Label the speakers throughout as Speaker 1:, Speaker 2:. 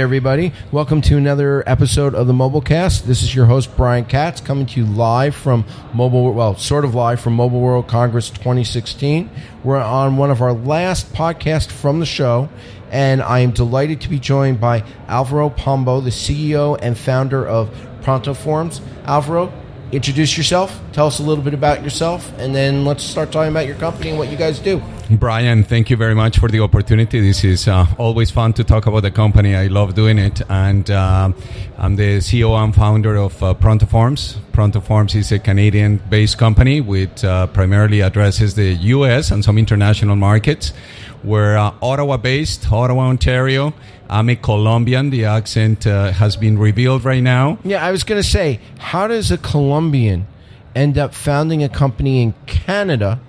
Speaker 1: Everybody. Welcome to another episode of the Mobilecast. This is your host, Brian Katz, coming to you live from Mobile, well, sort of live from Mobile World Congress 2016. We're on one of our last podcasts from the show, and I am delighted to be joined by Alvaro Pombo, the CEO and founder of ProntoForms. Alvaro, introduce yourself, tell us a little bit about yourself, and then let's start talking about your company and what you guys do.
Speaker 2: Brian, thank you very much for the opportunity. This is uh, always fun to talk about the company. I love doing it. And uh, I'm the CEO and founder of uh, ProntoForms. Pronto Forms is a Canadian based company which uh, primarily addresses the US and some international markets. We're uh, Ottawa based, Ottawa, Ontario. I'm a Colombian. The accent uh, has been revealed right now.
Speaker 1: Yeah, I was going to say, how does a Colombian end up founding a company in Canada?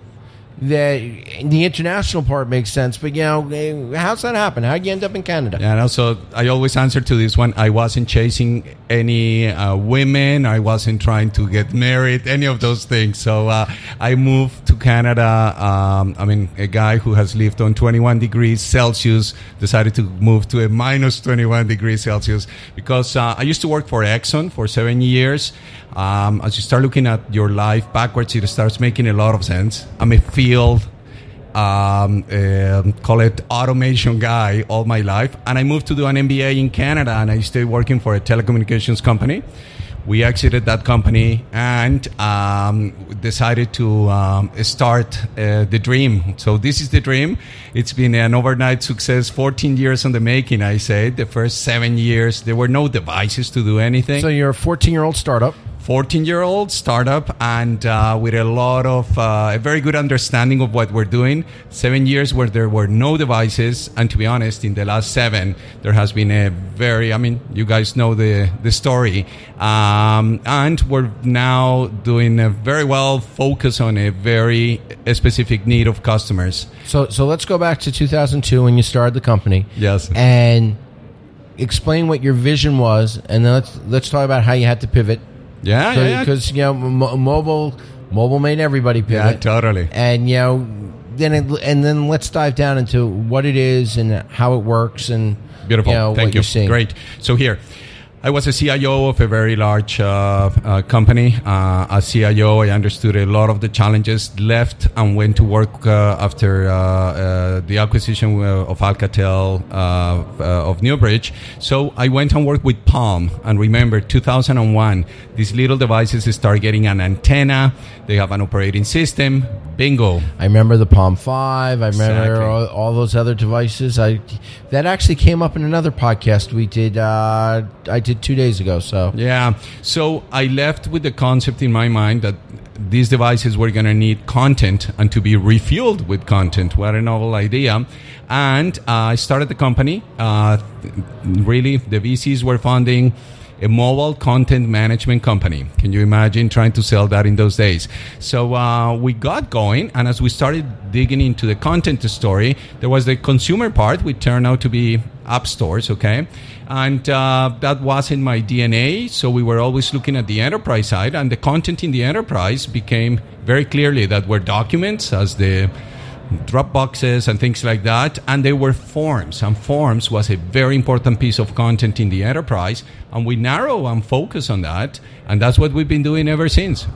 Speaker 1: That the international part makes sense, but you know, eh, how's that happen? How'd you end up in Canada?
Speaker 2: Yeah, and also I always answer to this one. I wasn't chasing any uh, women. I wasn't trying to get married. Any of those things. So uh, I moved to Canada. Um, I mean, a guy who has lived on 21 degrees Celsius decided to move to a minus 21 degrees Celsius because uh, I used to work for Exxon for seven years. Um, as you start looking at your life backwards, it starts making a lot of sense. I'm a field um, um, call it automation guy all my life. And I moved to do an MBA in Canada and I stayed working for a telecommunications company. We exited that company and um, decided to um, start uh, the dream. So this is the dream. It's been an overnight success, 14 years on the making, I say. The first seven years, there were no devices to do anything.
Speaker 1: So you're a 14 year old startup.
Speaker 2: 14 year old startup and uh, with a lot of uh, a very good understanding of what we're doing seven years where there were no devices and to be honest in the last seven there has been a very i mean you guys know the the story um, and we're now doing a very well focus on a very specific need of customers
Speaker 1: So so let's go back to 2002 when you started the company.
Speaker 2: Yes.
Speaker 1: And explain what your vision was, and then let's let's talk about how you had to pivot.
Speaker 2: Yeah yeah, yeah.
Speaker 1: Because you know mo- mobile mobile made everybody
Speaker 2: yeah totally
Speaker 1: and you know then it, and then let's dive down into what it is and how it works and
Speaker 2: Beautiful.
Speaker 1: you know,
Speaker 2: Thank
Speaker 1: what
Speaker 2: you. Great. So here, I was a CIO of a very large uh, uh, company. Uh, as CIO, I understood a lot of the challenges, left and went to work uh, after uh, uh, the acquisition of Alcatel of Newbridge. So I went and worked with Palm. And remember, 2001, these little devices start getting an antenna. They have an operating system. Bingo.
Speaker 1: I remember the Palm Five. I remember
Speaker 2: Exactly.
Speaker 1: all, all those other devices. I that actually came up in another podcast we did. Uh, I did two days ago. So
Speaker 2: Yeah. So I left with the concept in my mind that these devices were going to need content and to be refueled with content. What a novel idea. And uh, I started the company. Uh, really, the VCs were funding a mobile content management company. Can you imagine trying to sell that in those days? So uh, we got going, and as we started digging into the content story, there was the consumer part, which turned out to be app stores, okay? And uh, that was in my DNA, so we were always looking at the enterprise side, and the content in the enterprise became very clearly that were documents as the Dropboxes and things like that, and they were forms. And forms was a very important piece of content in the enterprise, and we narrow and focus on that, and that's what we've been doing ever since.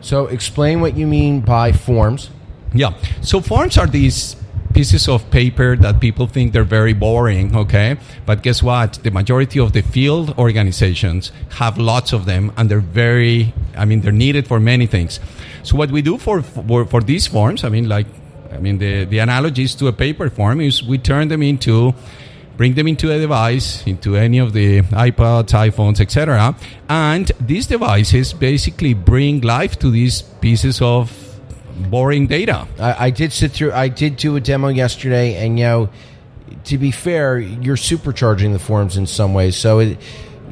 Speaker 1: so explain what you mean by forms.
Speaker 2: Yeah. So forms are these pieces of paper that people think they're very boring, okay? But guess what? The majority of the field organizations have lots of them and they're very I mean they're needed for many things. So what we do for for, for these forms, I mean like I mean the the analogies to a paper form is we turn them into bring them into a device, into any of the iPods, iPhones, etc. And these devices basically bring life to these pieces of boring data.
Speaker 1: I, I did sit through. I did do a demo yesterday, and you know, to be fair, you're supercharging the forms in some ways. So it,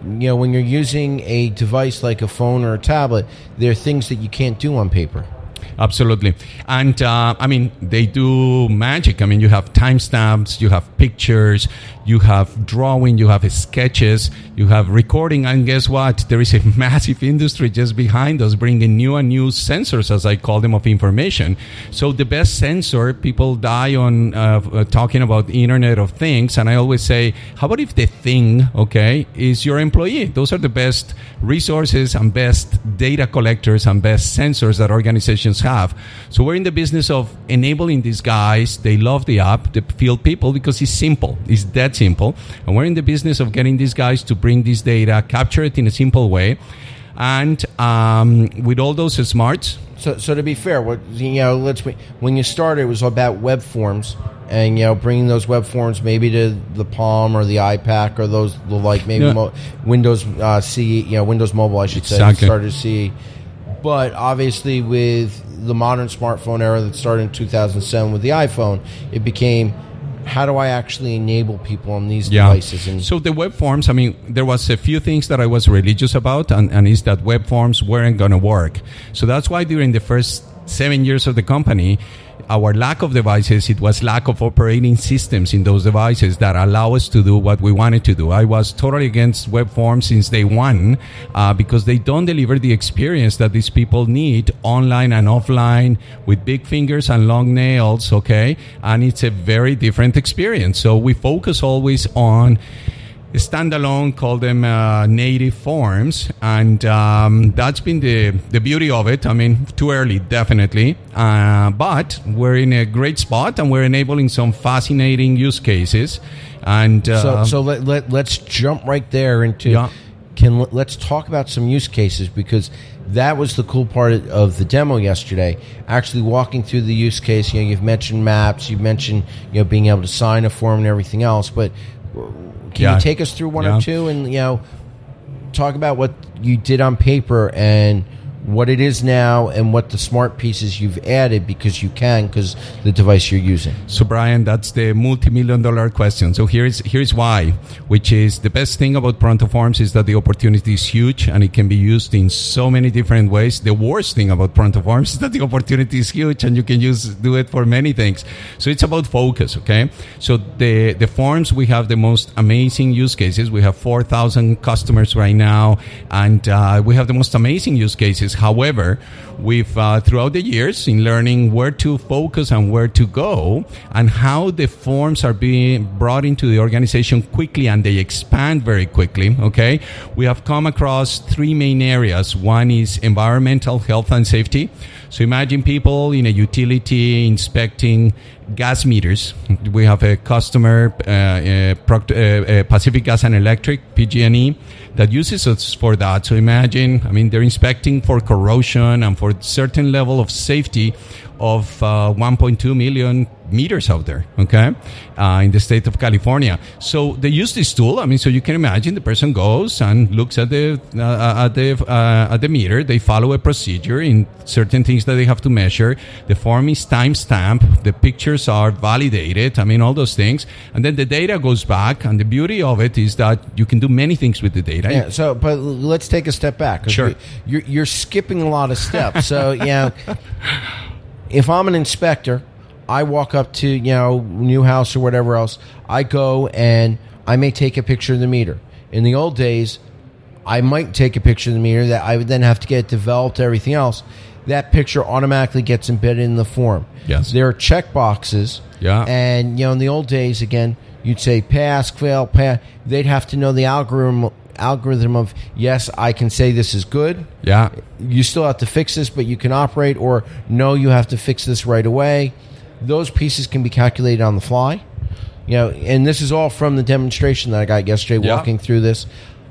Speaker 1: you know, when you're using a device like a phone or a tablet, there are things that you can't do on paper.
Speaker 2: Absolutely. And uh, I mean, they do magic. I mean, you have timestamps, you have pictures, you have drawing, you have sketches, you have recording. And guess what? There is a massive industry just behind us bringing new and new sensors, as I call them, of information. So the best sensor, people die on uh, uh talking about Internet of Things. And I always say, how about if the thing, okay, is your employee? Those are the best resources and best data collectors and best sensors that organizations have. So we're in the business of enabling these guys. They love the app, the field people, because it's simple. It's that simple. And we're in the business of getting these guys to bring this data, capture it in a simple way. And um, with all those smarts,
Speaker 1: so, so to be fair, what you know, let's when you started, it was about web forms, and you know, bringing those web forms maybe to the Palm or the iPad or those like maybe yeah. mo- Windows uh, C, you know, Windows Mobile, I should exactly. say, started to see. But obviously, with the modern smartphone era that started in 2007 with the iPhone, it became how do I actually enable people on these yeah. devices?
Speaker 2: And so the web forms, I mean, there was a few things that I was religious about, and, and is that web forms weren't going to work. So that's why during the first seven years of the company, our lack of devices, it was lack of operating systems in those devices that allow us to do what we wanted to do. I was totally against web forms since day one uh, because they don't deliver the experience that these people need online and offline with big fingers and long nails, okay? And it's a very different experience. So we focus always on standalone, call them uh, native forms, and um, that's been the the beauty of it. I mean, too early, definitely, uh, but we're in a great spot, and we're enabling some fascinating use cases. And
Speaker 1: uh, so, so let, let let's jump right there into. Yeah. Can let's talk about some use cases because that was the cool part of the demo yesterday. Actually, walking through the use case. You know, you've mentioned maps, you've mentioned you know being able to sign a form and everything else, but can yeah. you take us through one yeah. or two and you know talk about what you did on paper and what it is now and what the smart pieces you've added because you can because the device you're using.
Speaker 2: So Brian, that's the multi-million dollar question. So here's here's why, which is the best thing about ProntoForms is that the opportunity is huge and it can be used in so many different ways. The worst thing about ProntoForms is that the opportunity is huge and you can use do it for many things. So it's about focus, okay? So the the forms we have the most amazing use cases. We have 4,000 customers right now and uh, we have the most amazing use cases However, we've uh, throughout the years in learning where to focus and where to go and how the forms are being brought into the organization quickly and they expand very quickly okay? We have come across three main areas. One is environmental health and safety so imagine people in a utility inspecting gas meters. We have a customer, uh, uh, uh, uh Pacific Gas and Electric, PG&E, that uses us for that. So imagine, I mean, they're inspecting for corrosion and for certain level of safety of uh, 1.2 million meters out there, okay, uh, in the state of California. So they use this tool. I mean, so you can imagine the person goes and looks at the uh, at the uh, at the meter. They follow a procedure in certain things that they have to measure. The form is timestamped. The pictures are validated. I mean, all those things, and then the data goes back. And the beauty of it is that you can do many things with the data.
Speaker 1: Yeah. So, but let's take a step back.
Speaker 2: Sure.
Speaker 1: You're, you're skipping a lot of steps. So, yeah. if I'm an inspector, I walk up to you know new house or whatever else. I go and I may take a picture of the meter. In the old days, I might take a picture of the meter that I would then have to get developed, everything else. That picture automatically gets embedded in the form.
Speaker 2: Yes,
Speaker 1: there are check boxes.
Speaker 2: Yeah,
Speaker 1: and you know in the old days, again, you'd say pass, fail, pass. They'd have to know the algorithm algorithm of yes, I can say this is good.
Speaker 2: Yeah.
Speaker 1: You still have to fix this, but you can operate, or no, you have to fix this right away. Those pieces can be calculated on the fly. You know, and this is all from the demonstration that I got yesterday yeah. walking through this.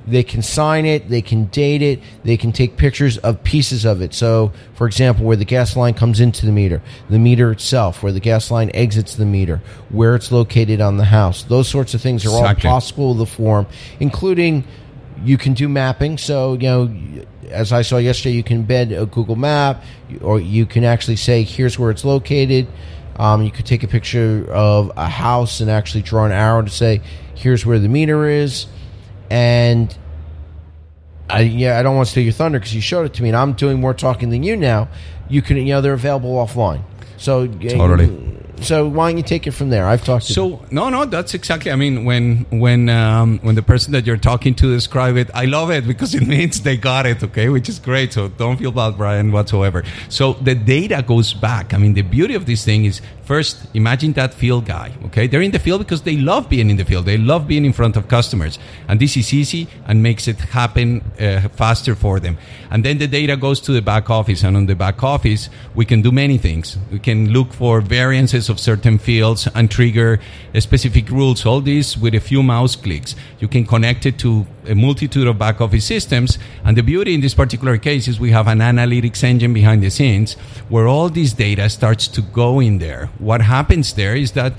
Speaker 1: They can sign it, they can date it, they can take pictures of pieces of it. So, for example, where the gas line comes into the meter, the meter itself, where the gas line exits the meter, where it's located on the house. Those sorts of things are all possible with the form, including you can do mapping. So, you know, as I saw yesterday, you can embed a Google map, or you can actually say, here's where it's located. Um, you could take a picture of a house and actually draw an arrow to say, here's where the meter is. And I, yeah, I don't want to steal your thunder because you showed it to me, and I'm doing more talking than you now. you can, you know, they're available offline. So
Speaker 2: Totally.
Speaker 1: So why don't you take it from there? I've talked to
Speaker 2: So no, no, that's exactly. I mean, when when um, when the person that you're talking to describe it, I love it because it means they got it. Okay, which is great. So don't feel bad, Brian, whatsoever. So the data goes back. I mean, the beauty of this thing is first imagine that field guy. Okay, they're in the field because they love being in the field. They love being in front of customers, and this is easy and makes it happen uh, faster for them. And then the data goes to the back office, and on the back office, we can do many things. We can look for variances of certain fields and trigger specific rules. All this with a few mouse clicks. You can connect it to a multitude of back office systems. And the beauty in this particular case is we have an analytics engine behind the scenes where all this data starts to go in there. What happens there is that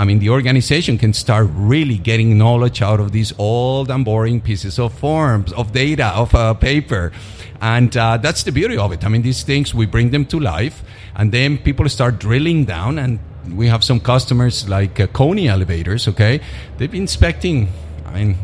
Speaker 2: I mean, the organization can start really getting knowledge out of these old and boring pieces of forms, of data, of uh, paper. And uh, that's the beauty of it. I mean, these things, we bring them to life, and then people start drilling down. And we have some customers like uh, KONE Elevators, okay? They've been inspecting, I mean,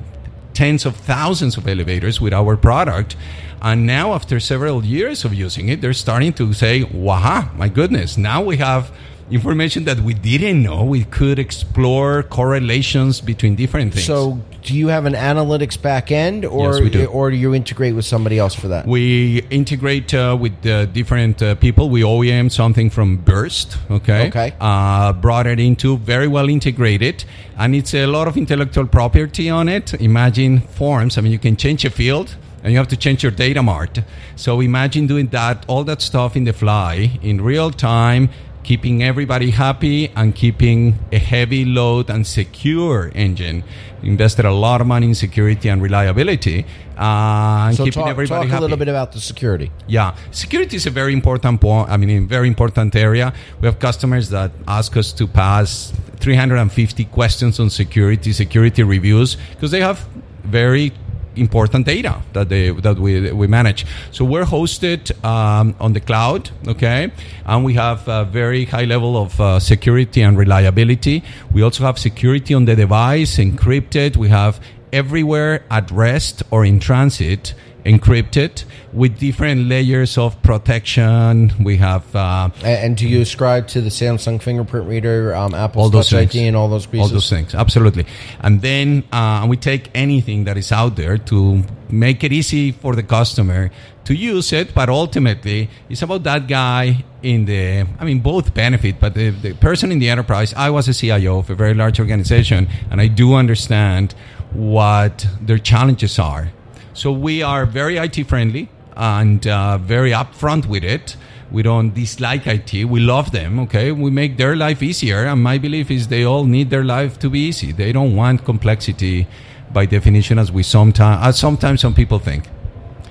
Speaker 2: tens of thousands of elevators with our product. And now, after several years of using it, they're starting to say, wow, my goodness, now we have information that we didn't know. We could explore correlations between different things.
Speaker 1: So, do you have an analytics back end, or
Speaker 2: Yes, do.
Speaker 1: or do you integrate with somebody else for that?
Speaker 2: we integrate uh, with uh, different uh, people. We OEM something from Birst, okay?
Speaker 1: Okay.
Speaker 2: Uh, brought it into very well integrated, and it's a lot of intellectual property on it. Imagine forms. I mean, you can change a field. And you have to change your data mart. So imagine doing that, all that stuff in the fly, in real time, keeping everybody happy and keeping a heavy load and secure engine. Invested a lot of money in security and reliability, uh, and
Speaker 1: So,
Speaker 2: keeping
Speaker 1: talk,
Speaker 2: everybody
Speaker 1: talk a
Speaker 2: happy.
Speaker 1: little bit about the security.
Speaker 2: Yeah, security is a very important point. I mean, a very important area. We have customers that ask us to pass 350 questions on security, security reviews, because they have very important data that they that we we manage. So we're hosted um, on the cloud, okay, and we have a very high level of uh, security and reliability. We also have security on the device, encrypted. We have everywhere at rest or in transit encrypted with different layers of protection. We have uh,
Speaker 1: A- And, do you ascribe to the Samsung fingerprint reader, um, Apple's
Speaker 2: all those
Speaker 1: Touch
Speaker 2: things,
Speaker 1: ID, and all those pieces?
Speaker 2: all those things, absolutely. And then uh, we take anything that is out there to make it easy for the customer to use it. But ultimately, it's about that guy in the. I mean, both benefit, but the, the person in the enterprise. I was a CIO of a very large organization, and I do understand what their challenges are. So we are very IT friendly and uh, very upfront with it. We don't dislike IT. We love them. Okay, we make their life easier, and my belief is they all need their life to be easy. They don't want complexity, by definition, as we sometimes as sometimes some people think.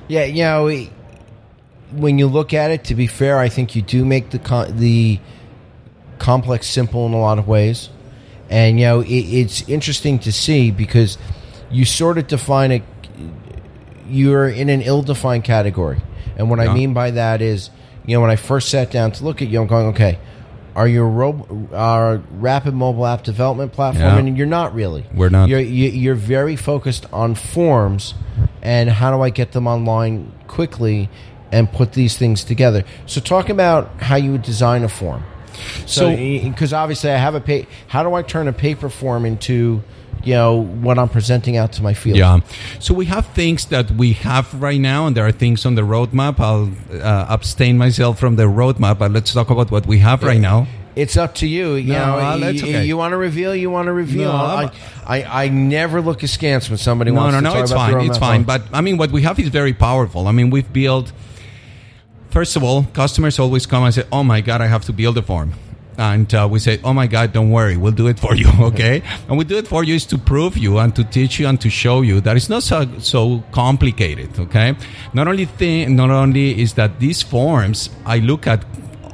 Speaker 1: Yeah, you know, when you look at it, to be fair, I think you do make the the complex simple in a lot of ways, and you know, it, it's interesting to see because you sort of define it. You're in an ill-defined category, and what I mean by that is, you know, when I first sat down to look at you, I'm going, okay. Are you a ro- uh, rapid mobile app development platform?
Speaker 2: Yeah.
Speaker 1: And you're not really.
Speaker 2: We're not.
Speaker 1: You're, you- you're very focused on forms and how do I get them online quickly and put these things together. So, talk about how you would design a form. So,
Speaker 2: So-
Speaker 1: because obviously, I have a pa- how do I turn a paper form into you know what I'm presenting out to my field?
Speaker 2: Yeah. So we have things that we have right now, and there are things on the roadmap. I'll uh, abstain myself from the roadmap, but let's talk about what we have right now.
Speaker 1: It's up to you. You
Speaker 2: No,
Speaker 1: know, you,
Speaker 2: okay.
Speaker 1: you want to reveal, you want to reveal.
Speaker 2: No,
Speaker 1: I, I, I never look askance when somebody
Speaker 2: No,
Speaker 1: wants
Speaker 2: no,
Speaker 1: to
Speaker 2: no,
Speaker 1: talk
Speaker 2: it's
Speaker 1: about
Speaker 2: fine. It's fine. But I mean, what we have is very powerful. I mean, we've built. First of all, customers always come and say, "Oh my God, I have to build a form," and uh, we say, "Oh my God, don't worry, we'll do it for you." Okay, and we do it for you is to prove you and to teach you and to show you that it's not so so complicated. Okay, not only thing, not only is that these forms, I look at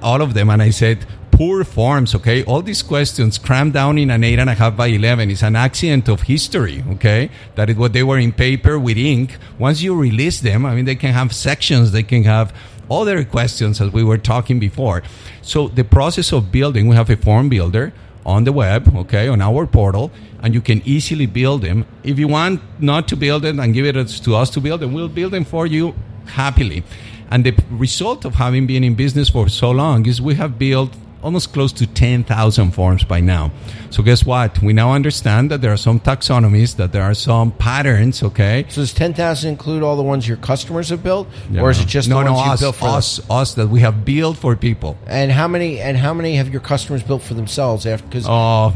Speaker 2: all of them and I said, poor forms, okay? All these questions crammed down in an eight and a half by 11 is an accident of history, okay? That is what they were in paper with ink. Once you release them, I mean, they can have sections, they can have other questions as we were talking before. So the process of building, we have a form builder on the web, okay, on our portal, and you can easily build them. If you want not to build it and give it to us to build them, we'll build them for you happily. And the result of having been in business for so long is we have built almost close to 10,000 forms by now. So guess what? We now understand that there are some taxonomies, that there are some patterns, okay?
Speaker 1: So does 10,000 include all the ones your customers have built? Or is it just
Speaker 2: no, no, us,
Speaker 1: built for them?
Speaker 2: us, us that we have built for people.
Speaker 1: And how many and how many have your customers built for themselves after cuz
Speaker 2: Oh,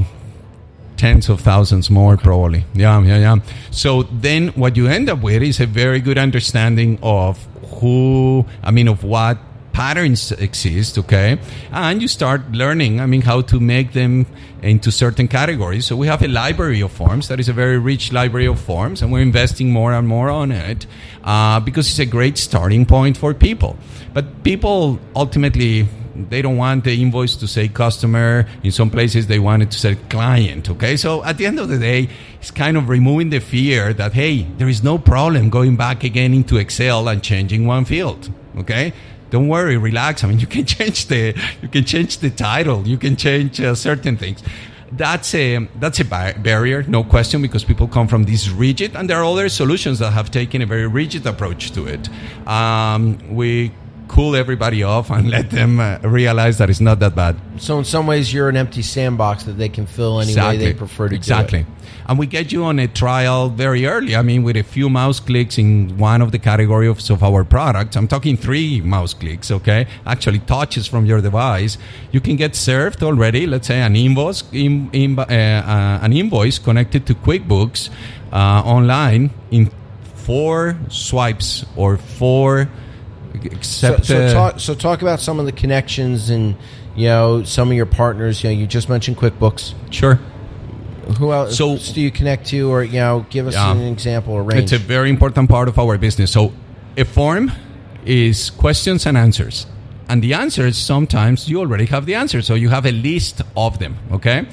Speaker 2: tens of thousands more probably. Yeah, yeah, yeah. So then what you end up with is a very good understanding of who, I mean, of what patterns exist, okay? And you start learning, I mean, how to make them into certain categories. So we have a library of forms that is a very rich library of forms, and we're investing more and more on it uh, because it's a great starting point for people. But people ultimately they don't want the invoice to say customer. In some places, they want it to say client. Okay. So at the end of the day, it's kind of removing the fear that, hey, there is no problem going back again into Excel and changing one field. Okay. Don't worry, relax. I mean, you can change the, you can change the title. You can change uh, certain things. That's a, that's a bar- barrier, no question, because people come from this rigid, and there are other solutions that have taken a very rigid approach to it. Um, we cool everybody off and let them uh, realize that it's not that bad.
Speaker 1: so in some ways you're an empty sandbox that they can fill any way they prefer to
Speaker 2: exactly. And we get you on a trial very early. I mean, with a few mouse clicks in one of the categories of our products. I'm talking three mouse clicks, okay? Actually, touches from your device. You can get served already, let's say, an invoice, in, in, uh, uh, an invoice connected to QuickBooks uh, online in four swipes or four.
Speaker 1: So,
Speaker 2: Except
Speaker 1: so
Speaker 2: uh,
Speaker 1: talk so talk about some of the connections and you know some of your partners, you know, you just mentioned QuickBooks.
Speaker 2: sure.
Speaker 1: Who else
Speaker 2: So-
Speaker 1: do you connect to or you know, give us
Speaker 2: Yeah.
Speaker 1: an example or range?
Speaker 2: It's a very important part of our business. So, a form is questions and answers. And the answers, sometimes you already have the answer. So, you have a list of them. Okay.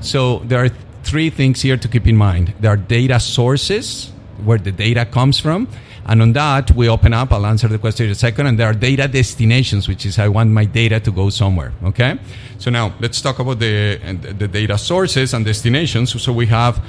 Speaker 2: So, there are three things here to keep in mind there are data sources, where the data comes from. And on that, we open up. I'll answer the question in a second. And there are data destinations, which is I want my data to go somewhere. Okay. So, now let's talk about the, the data sources and destinations. So, we have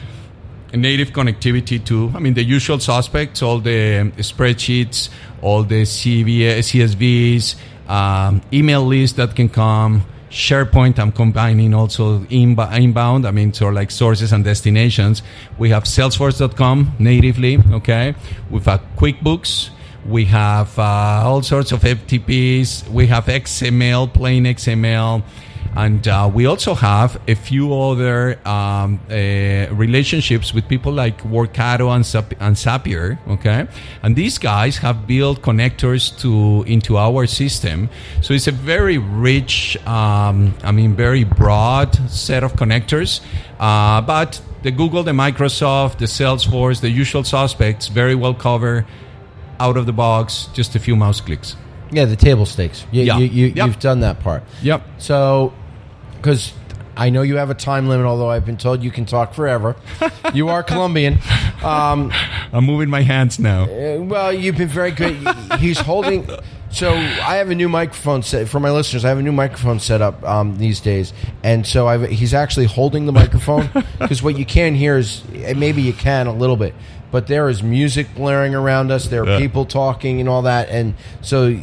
Speaker 2: native connectivity to, I mean, the usual suspects, all the spreadsheets, all the CV, CSVs, um, email lists that can come, SharePoint. I'm combining also inb- inbound. I mean, sort of like sources and destinations. We have Salesforce.com natively. Okay. We've got QuickBooks. We have uh, all sorts of FTPs. We have XML, plain XML. And uh, we also have a few other um, uh, relationships with people like Workato and, Zap- and Zapier. Okay, and these guys have built connectors to into our system. So it's a very rich, um, I mean, very broad set of connectors. Uh, but the Google, the Microsoft, the Salesforce, the usual suspects, very well cover out of the box, just a few mouse clicks.
Speaker 1: yeah, the table stakes. You,
Speaker 2: Yeah.
Speaker 1: you, you,
Speaker 2: Yep.
Speaker 1: You've done that part.
Speaker 2: Yep.
Speaker 1: So, because I know you have a time limit, although I've been told you can talk forever. you are Colombian. Um,
Speaker 2: I'm moving my hands now.
Speaker 1: Uh, well, you've been very good. He's holding. So I have a new microphone set for my listeners. I have a new microphone set up um, these days, and so I've, he's actually holding the microphone because what you can hear is maybe you can a little bit, but there is music blaring around us. There are
Speaker 2: Yeah.
Speaker 1: people talking and all that, and so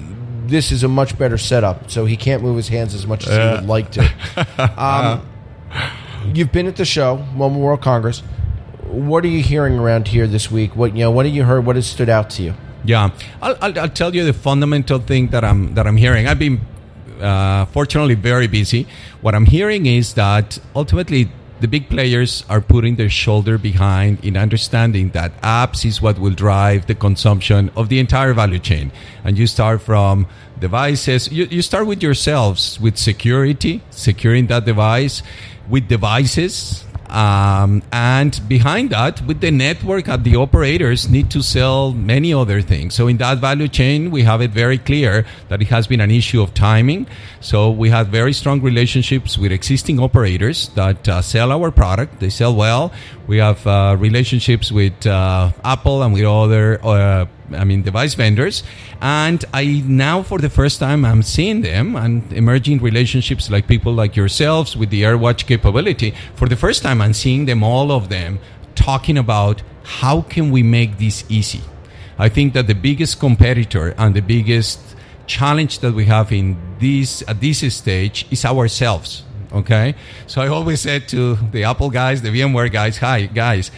Speaker 1: this is a much better setup. So he can't move his hands as much as he would like to. Um, you've been at the show, Mobile World Congress. What are you hearing around here this week? What you know? What have you heard? What has stood out to you?
Speaker 2: Yeah, I'll, I'll, I'll tell you the fundamental thing that I'm that I'm hearing. I've been uh, fortunately very busy. What I'm hearing is that ultimately the big players are putting their shoulder behind in understanding that apps is what will drive the consumption of the entire value chain. And you start from devices. You, you start with yourselves with security, securing that device, with devices um, and behind that, with the network, uh, the operators need to sell many other things. So in that value chain, we have it very clear that it has been an issue of timing. So we have very strong relationships with existing operators that uh, sell our product. They sell well. We have uh, relationships with uh, Apple and with other uh, I mean, device vendors. And I now, for the first time, I'm seeing them and emerging relationships like people like yourselves with the AirWatch capability. For the first time, I'm seeing them, all of them, talking about how can we make this easy. I think that the biggest competitor and the biggest challenge that we have in this at this stage is ourselves. Okay, so I always said to the Apple guys, the VMware guys, "Hi guys,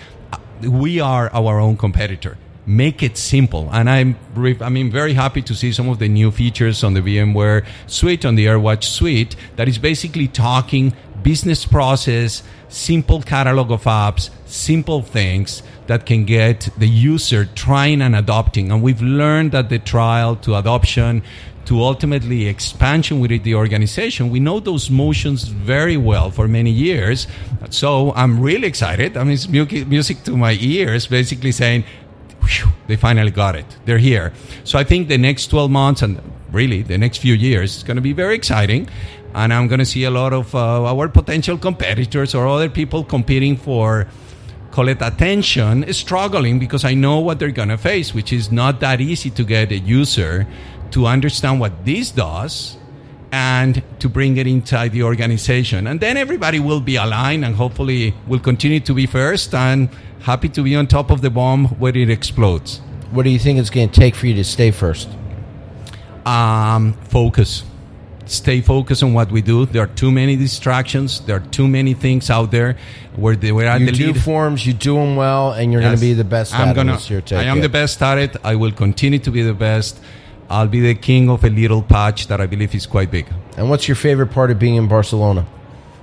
Speaker 2: we are our own competitor." Make it simple. And I'm, I mean, very happy to see some of the new features on the VMware suite, on the AirWatch suite, that is basically talking business process, simple catalog of apps, simple things that can get the user trying and adopting. And we've learned that the trial to adoption to ultimately expansion within the organization. We know those motions very well for many years. So I'm really excited. I mean, it's music to my ears, basically saying, they finally got it. They're here. So I think the next 12 months and really the next few years is going to be very exciting. And I'm going to see a lot of uh, our potential competitors or other people competing for call it attention, struggling because I know what they're going to face, which is not that easy to get a user to understand what this does and to bring it inside the organization. And then everybody will be aligned and hopefully will continue to be first and happy to be on top of the bomb when it explodes.
Speaker 1: What do you think it's going to take for you to stay first?
Speaker 2: Um, focus stay focused on what we do. There are too many distractions. There are too many things out there where they were at
Speaker 1: you
Speaker 2: the
Speaker 1: do
Speaker 2: lead.
Speaker 1: forms, you do them well, and you're yes. going to be the best.
Speaker 2: I'm
Speaker 1: gonna.
Speaker 2: I am the best at it. I will continue to be the best. I'll be the king of a little patch that I believe is quite big.
Speaker 1: And what's your favorite part of being in Barcelona?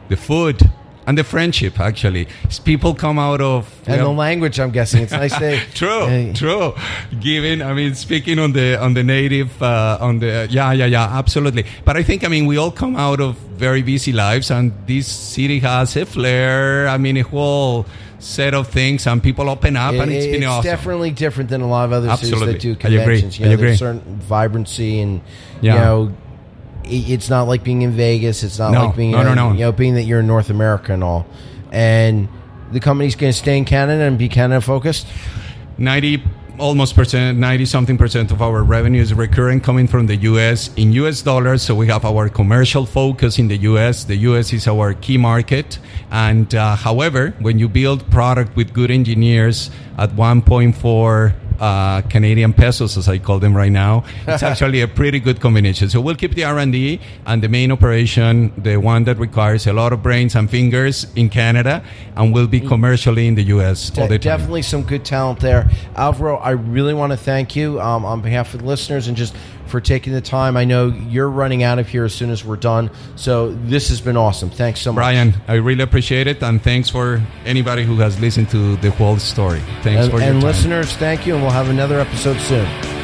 Speaker 2: The food and the friendship actually people come out of
Speaker 1: and the language i'm guessing it's nice to
Speaker 2: true uh, true given i mean speaking on the on the native uh, on the yeah yeah yeah absolutely but i think i mean we all come out of very busy lives and this city has a flair i mean a whole set of things and people open up it, and it's been
Speaker 1: it's
Speaker 2: awesome.
Speaker 1: definitely different than a lot of other
Speaker 2: absolutely.
Speaker 1: cities that do conventions
Speaker 2: I agree. You know, I agree.
Speaker 1: there's certain vibrancy and yeah. you know it's not like being in Vegas. It's not
Speaker 2: no,
Speaker 1: like being
Speaker 2: no, no, no.
Speaker 1: you know being that you're in North America and all. And the company's going to stay in Canada and be Canada focused.
Speaker 2: Ninety almost percent, 90 something percent of our revenue is recurring coming from the US in US dollars. So we have our commercial focus in the US. The US is our key market. And uh, however, when you build product with good engineers at 1.4 uh, Canadian pesos, as I call them right now. It's actually a pretty good combination. So we'll keep the R&D and the main operation, the one that requires a lot of brains and fingers in Canada, and will be commercially in the U.S.
Speaker 1: De-
Speaker 2: all the
Speaker 1: time. Definitely some good talent there. Alvaro, I really want to thank you um, on behalf of the listeners and just for taking the time. I know you're running out of here as soon as we're done. So this has been awesome. Thanks so much.
Speaker 2: Brian, I really appreciate it. And thanks for anybody who has listened to the whole story. Thanks
Speaker 1: and,
Speaker 2: for
Speaker 1: your
Speaker 2: And
Speaker 1: listeners, thank you. And we'll have another episode soon.